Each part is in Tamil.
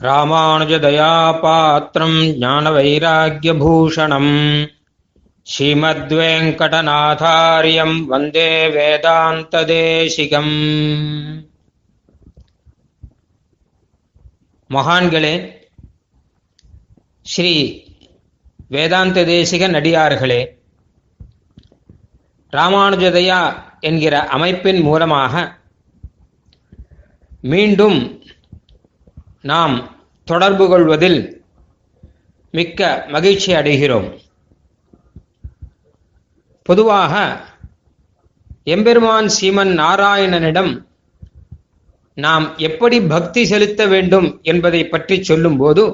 ராமானுஜதயாபாத்திரம் ஞானவைராக்கியபூஷணம். ஸ்ரீமத்வேங்கடநாதாரியம் வந்தே வேதாந்ததேசிகம். மகான்களே ஸ்ரீ வேதாந்த தேசிக நடிகார்களே ராமானுஜதயா என்கிற அமைப்பின் மூலமாக மீண்டும் நாம் தொடர்பு கொள்வதில் மிக்க மகிழ்ச்சி அடைகிறோம். பொதுவாக எம்பெருமான் சீமன் நாராயணனிடம் நாம் எப்படி பக்தி செலுத்த வேண்டும் என்பதை பற்றி சொல்லும்போது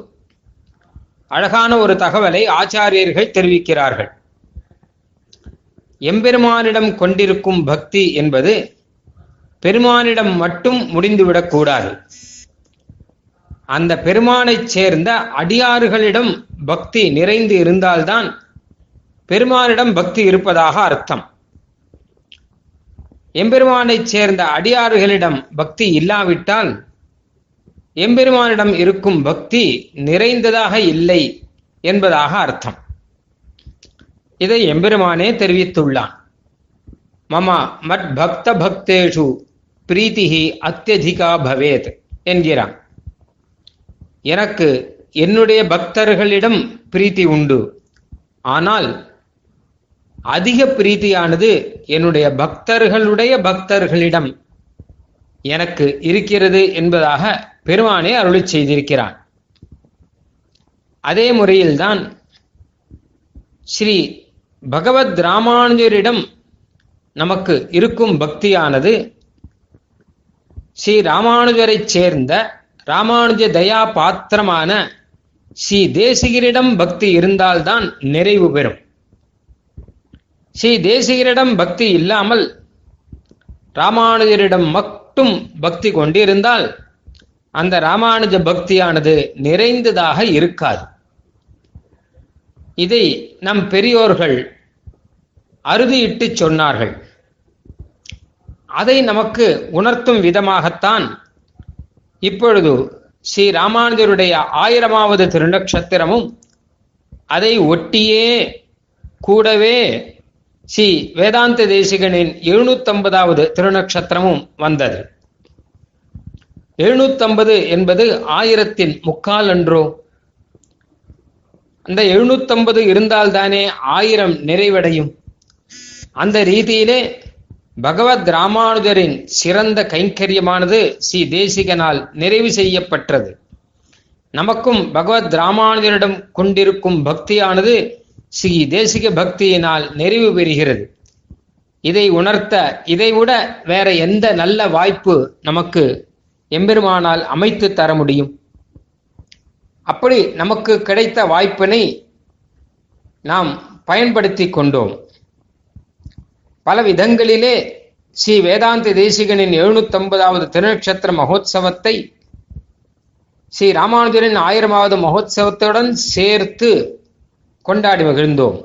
அழகான ஒரு தகவலை ஆச்சாரியர்கள் தெரிவிக்கிறார்கள். எம்பெருமானிடம் கொண்டிருக்கும் பக்தி என்பது பெருமானிடம் மட்டும் முடிந்துவிடக்கூடாது அந்த பெருமானைச் சேர்ந்த அடியாறுகளிடம் பக்தி நிறைந்து இருந்தால்தான் பெருமானிடம் பக்தி இருப்பதாக அர்த்தம். எம்பெருமானைச் சேர்ந்த அடியாறுகளிடம் பக்தி இல்லாவிட்டால் எம்பெருமானிடம் இருக்கும் பக்தி நிறைந்ததாக இல்லை என்பதாக அர்த்தம். இதை எம்பெருமானே தெரிவித்துள்ளான். மம மத் பக்த பக்தேஷு பிரீத்திகி அத்தியதிகா பவேத் என்கிறான். எனக்கு என்னுடைய பக்தர்களிடம் பிரீத்தி உண்டு. ஆனால் அதிக பிரீத்தியானது என்னுடைய பக்தர்களுடைய பக்தர்களிடம் எனக்கு இருக்கிறது என்பதாக பெருமானே அருளி செய்திருக்கிறான் அதே முறையில்தான் ஸ்ரீ பகவத் ராமானுஜரிடம் நமக்கு இருக்கும் பக்தியானது ஸ்ரீ ராமானுஜரைச் சேர்ந்த ராமானுஜ தயா பாத்திரமான ஸ்ரீ தேசிகரிடம் பக்தி இருந்தால்தான் நிறைவு பெறும். ஸ்ரீ தேசிகரிடம் பக்தி இல்லாமல் ராமானுஜரிடம் மட்டும் பக்தி கொண்டிருந்தால் அந்த ராமானுஜ பக்தியானது நிறைந்ததாக இருக்காது. இதை நம் பெரியோர்கள் அறுதியிட்டு சொன்னார்கள். அதை நமக்கு உணர்த்தும் விதமாகத்தான் இப்பொழுது ஸ்ரீ ராமானுஜருடைய ஆயிரமாவது திருநக்ஷத்திரமும் அதை ஒட்டியே கூடவே ஸ்ரீ வேதாந்த தேசிகனின் எழுநூத்தம்பதாவது திருநக்ஷத்திரமும் வந்தது. எழுநூத்தம்பது என்பது ஆயிரத்தின் முக்கால் அன்றோ? அந்த எழுநூத்தம்பது இருந்தால்தானே ஆயிரம் நிறைவடையும். அந்த ரீதியிலே பகவத் ராமானுஜரின் சிறந்த கைங்கரியமானது ஸ்ரீ தேசிகனால் நிறைவு செய்யப்பட்டது. நமக்கும் பகவத் ராமானுஜரிடம் கொண்டிருக்கும் பக்தியானது ஸ்ரீ தேசிக பக்தியினால் நிறைவு பெறுகிறது. இதை உணர்த்த இதைவிட வேற எந்த நல்ல வாய்ப்பு நமக்கு எம்பெருமானால் அமைத்து தர முடியும்? அப்படி நமக்கு கிடைத்த வாய்ப்பினை நாம் பயன்படுத்தி கொண்டோம். பல விதங்களிலே ஸ்ரீ வேதாந்த தேசிகனின் எழுநூத்தொன்பதாவது திருநட்சத்திர மகோத்சவத்தை ஸ்ரீ ராமானுஜரின் ஆயிரமாவது மகோத்சவத்துடன் சேர்த்து கொண்டாடி மகிழ்ந்தோம்.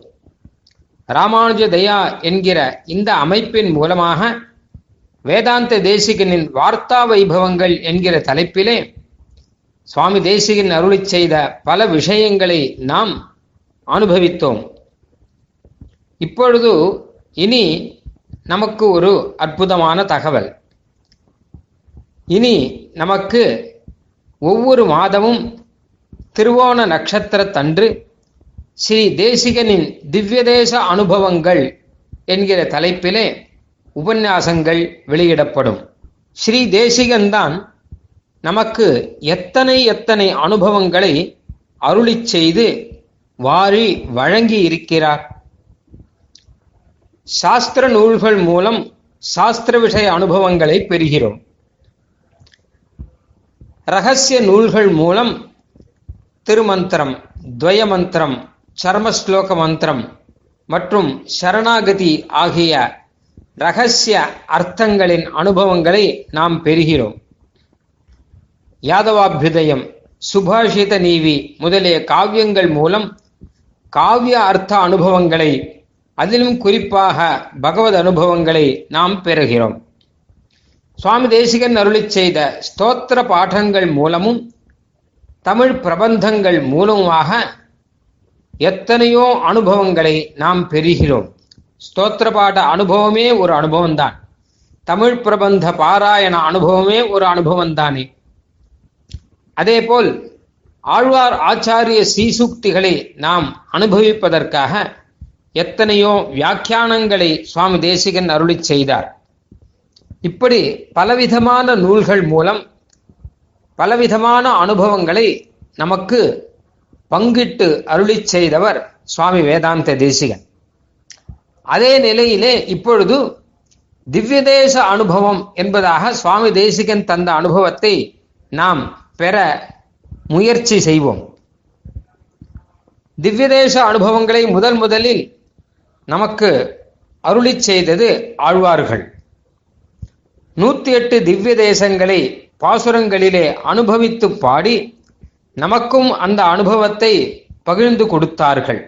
ராமானுஜ தயா என்கிற இந்த அமைப்பின் மூலமாக வேதாந்த தேசிகனின் வார்த்தா வைபவங்கள் என்கிற தலைப்பிலே சுவாமி தேசிகன் அருளி செய்த பல விஷயங்களை நாம் அனுபவித்தோம். இப்பொழுது இனி நமக்கு ஒரு அற்புதமான தகவல். இனி நமக்கு ஒவ்வொரு மாதமும் திருவோண நட்சத்திரத்தன்று ஸ்ரீ தேசிகனின் திவ்யதேச அனுபவங்கள் என்கிற தலைப்பிலே உபன்யாசங்கள் வெளியிடப்படும். ஸ்ரீ தேசிகன்தான் நமக்கு எத்தனை எத்தனை அனுபவங்களை அருளி செய்து வாரி வழங்கி இருக்கிறார் சாஸ்திர நூல்கள் மூலம் சாஸ்திர விஷய அனுபவங்களை பெறுகிறோம். ரகசிய நூல்கள் மூலம் திருமந்திரம் துவய மந்திரம் சர்மஸ்லோக மந்திரம் மற்றும் சரணாகதி ஆகிய ரகசிய அர்த்தங்களின் அனுபவங்களை நாம் பெறுகிறோம். யாதவாபியுதயம் சுபாஷித நீவி முதலிய காவியங்கள் மூலம் காவிய அர்த்த அனுபவங்களை அதிலும் குறிப்பாக பகவத் அனுபவங்களை நாம் பெறுகிறோம். சுவாமி தேசிகன் அருளி செய்த ஸ்தோத்திர பாடங்கள் மூலமும் தமிழ் பிரபந்தங்கள் மூலமாக எத்தனையோ அனுபவங்களை நாம் பெறுகிறோம். ஸ்தோத்திர பாட அனுபவமே ஒரு அனுபவம்தான். தமிழ் பிரபந்த பாராயண அனுபவமே ஒரு அனுபவம் தானே அதேபோல் ஆழ்வார் ஆச்சாரிய சீசுக்திகளை நாம் அனுபவிப்பதற்காக எத்தனையோ வியாக்கியானங்களை சுவாமி தேசிகன் அருளி செய்தார். இப்படி பலவிதமான நூல்கள் மூலம் பலவிதமான அனுபவங்களை நமக்கு பங்கிட்டு அருளி செய்தவர் சுவாமி வேதாந்த தேசிகன். அதே நிலையிலே இப்பொழுது திவ்யதேச அனுபவம் என்பதாக சுவாமி தேசிகன் தந்த அனுபவத்தை நாம் பெற முயற்சி செய்வோம். திவ்யதேச அனுபவங்களை முதல் முதலில் நமக்கு அருளி செய்தது ஆழ்வார்கள். நூத்தி எட்டு திவ்ய தேசங்களை பாசுரங்களிலே அனுபவித்து பாடி நமக்கும் அந்த அனுபவத்தை பகிர்ந்து கொடுத்தார்கள்.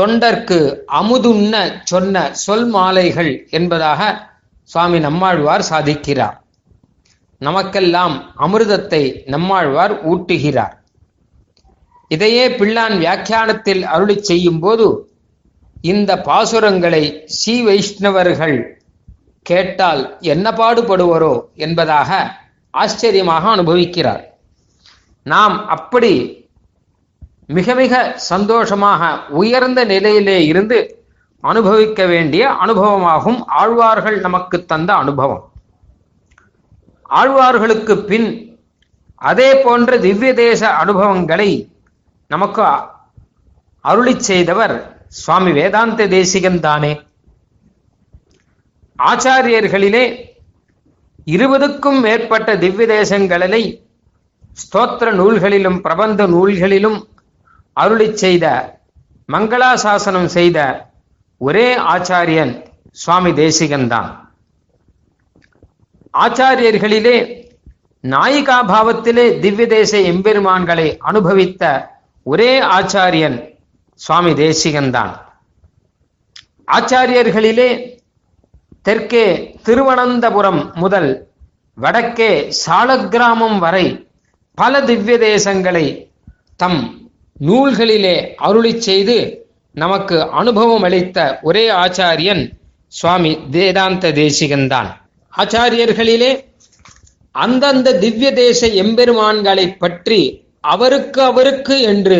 தொண்டர்க்கு அமுதுண்ண சொன்ன சொல் மாலைகள் என்பதாக சுவாமி நம்மாழ்வார் சாதிக்கிறார். நமக்கெல்லாம் அமிர்தத்தை நம்மாழ்வார் ஊட்டுகிறார். இதையே பிள்ளான் வியாக்கியானத்தில் அருளி செய்யும் போது இந்த பாசுரங்களை ஸ்ரீ வைஷ்ணவர்கள் கேட்டால் என்ன பாடுபடுவரோ என்பதாக ஆச்சரியமாக அனுபவிக்கிறார். நாம் அப்படி மிக மிக சந்தோஷமாக உயர்ந்த நிலையிலே இருந்து அனுபவிக்க வேண்டிய அனுபவமாகும் ஆழ்வார்கள் நமக்கு தந்த அனுபவம். ஆழ்வார்களுக்கு பின் அதே போன்ற திவ்ய தேச அனுபவங்களை நமக்கு அருளி செய்தவர் சுவாமி வேதாந்த தேசிகன் தானே. ஆச்சாரியர்களிலே இருபதுக்கும் மேற்பட்ட திவ்ய தேசங்களிலே ஸ்தோத்திர நூல்களிலும் பிரபந்த நூல்களிலும் அருளி செய்த மங்களாசாசனம் செய்த ஒரே ஆச்சாரியன் சுவாமி தேசிகன் தான் ஆச்சாரியர்களிலே நாயிகா பாவத்திலே திவ்ய தேச எம்பெருமான்களை அனுபவித்த ஒரே ஆச்சாரியன் சுவாமி தேசிகன்தான். ஆச்சாரியர்களிலே தெற்கே திருவனந்தபுரம் முதல் வடக்கே சாலக்கிராமம் வரை பல திவ்ய தேசங்களை தம் நூல்களிலே அருளி செய்து நமக்கு அனுபவம் அளித்த ஒரே ஆச்சாரியன் சுவாமி வேதாந்த தேசிகன்தான். ஆச்சாரியர்களிலே அந்தந்த திவ்ய தேச எம்பெருமான்களை பற்றி அவருக்கு அவருக்கு என்று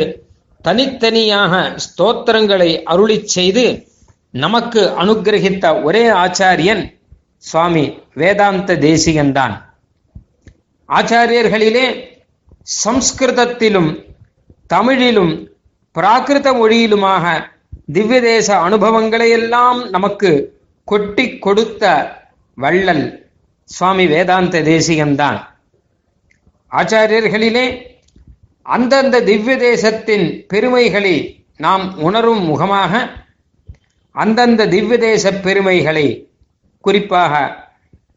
தனித்தனியாக ஸ்தோத்திரங்களை அருளி செய்து நமக்கு அனுகிரகித்த ஒரே ஆச்சாரியன் சுவாமி வேதாந்த தேசிகன்தான் ஆச்சாரியர்களிலே சம்ஸ்கிருதத்திலும் தமிழிலும் பிராகிருத மொழியிலுமாக திவ்ய தேச அனுபவங்களை எல்லாம் நமக்கு கொட்டி கொடுத்த வள்ளல் சுவாமி வேதாந்த தேசிகன்தான் ஆச்சாரியர்களிலே அந்தந்த திவ்ய தேசத்தின் பெருமைகளை நாம் உணரும் முகமாக அந்தந்த திவ்ய தேச பெருமைகளை குறிப்பாக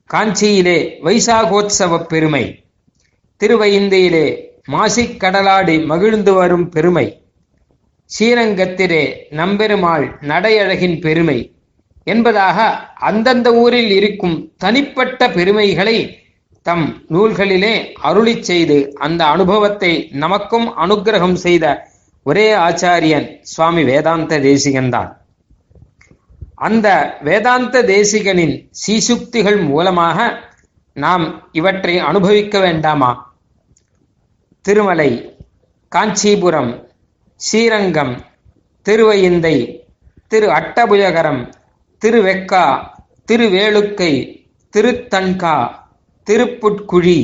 காஞ்சியிலே வைசாகோத்சவ பெருமை திருவைந்தியிலே மாசிக் கடலாடி மகிழ்ந்து வரும் பெருமை ஸ்ரீரங்கத்திலே நம்பெருமாள் நடையழகின் பெருமை என்பதாக அந்தந்த ஊரில் இருக்கும் தனிப்பட்ட பெருமைகளை தம் நூல்களிலே அருளி செய்து அந்த அனுபவத்தை நமக்கும் அனுகிரகம் செய்த ஒரே ஆச்சாரியன் சுவாமி வேதாந்த தேசிகன்தான் அந்த வேதாந்த தேசிகனின் சீசுக்திகள் மூலமாக நாம் இவற்றை அனுபவிக்க வேண்டாமா? திருமலை காஞ்சிபுரம் ஸ்ரீரங்கம் திருவையிந்தை திரு அட்டபுயகரம் திருவெக்கா திருவேளுக்கை திருத்தன்கா திருப்புட்குழி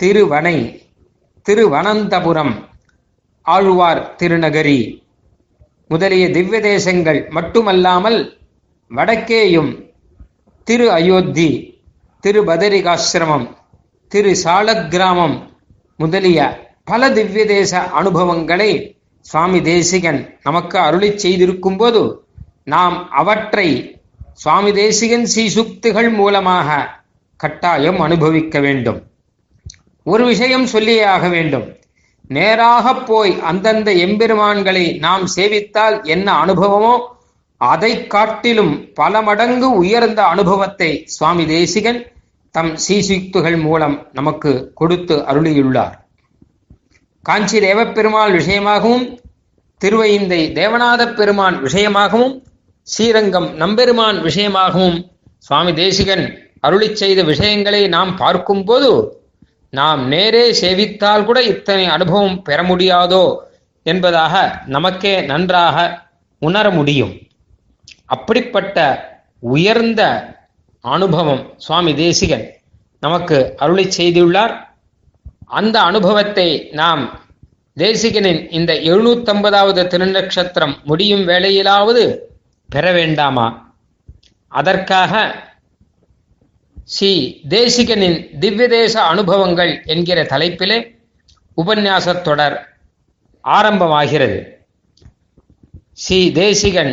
திருவனை திருவனந்தபுரம் ஆழ்வார் திருநகரி. முதலிய திவ்ய தேசங்கள் மட்டுமல்லாமல் வடக்கேயும் திரு அயோத்தி திரு பதரிகாசிரமம் திரு சாலக்கிராமம் முதலிய பல திவ்ய தேச அனுபவங்களை சுவாமி தேசிகன் நமக்கு அருளி செய்திருக்கும் போது நாம் அவற்றை சுவாமி தேசிகன் சீசுக்திகள் மூலமாக கட்டாயம் அனுபவிக்க வேண்டும். ஒரு விஷயம் சொல்லியே ஆக வேண்டும். நேராக போய் அந்தந்த எம்பெருமான்களை நாம் சேவித்தால் என்ன அனுபவமோ அதை காட்டிலும் பல மடங்கு உயர்ந்த அனுபவத்தை சுவாமி தேசிகன் தம் சீசுக்துகள் மூலம் நமக்கு கொடுத்து அருளியுள்ளார். காஞ்சி தேவப்பெருமாள் விஷயமாகவும் திருவைந்தை தேவநாத பெருமான் விஷயமாகவும் ஸ்ரீரங்கம் நம்பெருமான் விஷயமாகவும் சுவாமி தேசிகன் அருளி செய்த விஷயங்களை நாம் பார்க்கும்போது நாம் நேரே சேவித்தால் கூட இத்தனை அனுபவம் பெற முடியாதோ என்பதாக நமக்கே நன்றாக உணர முடியும். அப்படிப்பட்ட உயர்ந்த அனுபவம் சுவாமி தேசிகன் நமக்கு அருளி செய்துள்ளார். அந்த அனுபவத்தை நாம் தேசிகனின் இந்த எழுநூத்தம்பதாவது திருநட்சத்திரம் முடியும் வேளையிலாவது பெற வேண்டாமா? அதற்காக ஸ்ரீ தேசிகனின் திவ்யதேச அனுபவங்கள் என்கிற தலைப்பிலே உபன்யாசத் தொடர் ஆரம்பமாகிறது. ஸ்ரீ தேசிகன்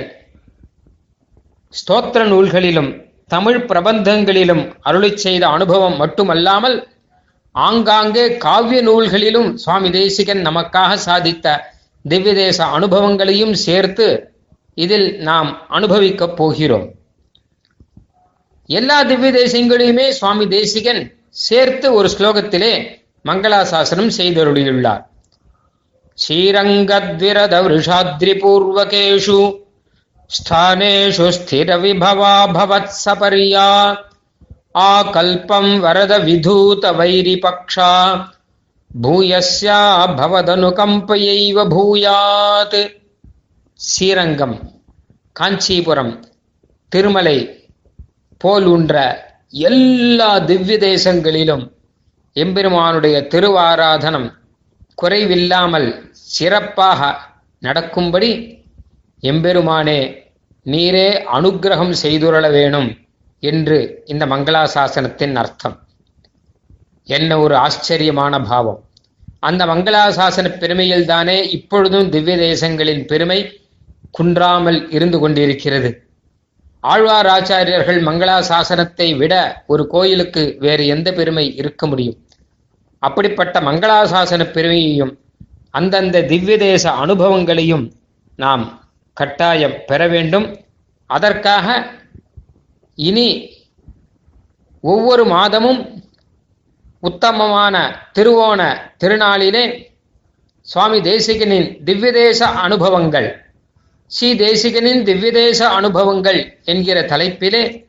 ஸ்தோத்திர நூல்களிலும் தமிழ் பிரபந்தங்களிலும் அருளி செய்த அனுபவம் மட்டுமல்லாமல் ஆங்காங்கே காவிய நூல்களிலும் சுவாமி தேசிகன் நமக்காக சாதித்த திவ்யதேச அனுபவங்களையும் சேர்த்து இதில் நாம் அனுபவிக்கப் போகிறோம். எல்லா திவ்ய தேசியங்களையுமே சுவாமி தேசிகன் சேர்த்து ஒரு ஸ்லோகத்திலே மங்களாசாசனம் செய்தருளியுள்ளார். ஸ்ரீரங்கத்விரத விருஷாத்ரிபூர்வகேஷு ஸ்தானேஷு ஸ்திர விபவா பவத் சபரியா ஆகல்பம் வரத விதூத வைரிபக்ஷா பூயஸ்யா பவதனுகம்பையைவ பூயாத் ஸ்ரீரங்கம் காஞ்சிபுரம் திருமலை போல் உன்ற எல்லா திவ்ய தேசங்களிலும் எம்பெருமானுடைய திருவாராதனம் குறைவில்லாமல் சிறப்பாக நடக்கும்படி எம்பெருமானே நீரே அனுக்கிரகம் செய்துரள வேணும் என்று இந்த மங்களாசாசனத்தின் அர்த்தம். என்ன ஒரு ஆச்சரியமான பாவம். அந்த மங்களாசாசன பெருமையில் தானே இப்பொழுதும் திவ்ய தேசங்களின் பெருமை குன்றாமல் இருந்து கொண்டிருக்கிறது. ஆழ்வார் ஆச்சாரியர்கள் மங்களாசாசனத்தை விட ஒரு கோயிலுக்கு வேறு எந்த பெருமை இருக்க முடியும்? அப்படிப்பட்ட மங்களாசாசன பெருமையையும் அந்தந்த திவ்ய தேச அனுபவங்களையும் நாம் கட்டாயம் பெற வேண்டும். அதற்காக இனி ஒவ்வொரு மாதமும் உத்தமமான திருவோண திருநாளிலே சுவாமி தேசிகனின் திவ்யதேச அனுபவங்கள் ஸ்ரீ தேசிகனின் திவ்யதேச அனுபவங்கள் என்கிற தலைப்பிலே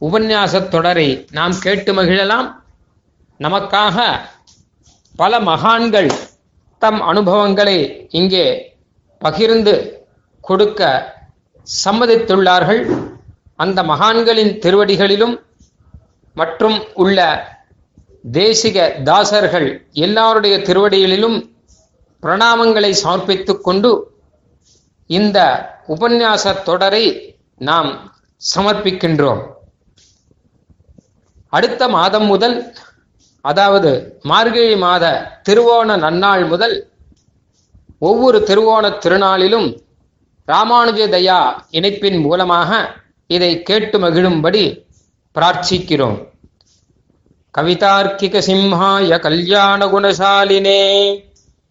உபன்யாச தொடரை நாம் கேட்டு மகிழலாம். நமக்காக பல மகான்கள் தம் அனுபவங்களை இங்கே பகிர்ந்து கொடுக்க சம்மதித்துள்ளார்கள். அந்த மகான்களின் திருவடிகளிலும் மற்றும் உள்ள தேசிக தாசர்கள் எல்லாருடைய திருவடிகளிலும் பிரணாமங்களை சமர்ப்பித்துக் கொண்டு இந்த உபன்யாச தொடரை நாம் சமர்ப்பிக்கின்றோம். அடுத்த மாதம் முதல் அதாவது மார்கழி மாத திருவோண நன்னாள் முதல் ஒவ்வொரு திருவோண திருநாளிலும் ராமானுஜ தயா இணைப்பின் மூலமாக இதை கேட்டு மகிழும்படி பிரார்த்திக்கிறோம். கவிதார்க்கிக சிம்ஹாய கல்யாண குணசாலினே.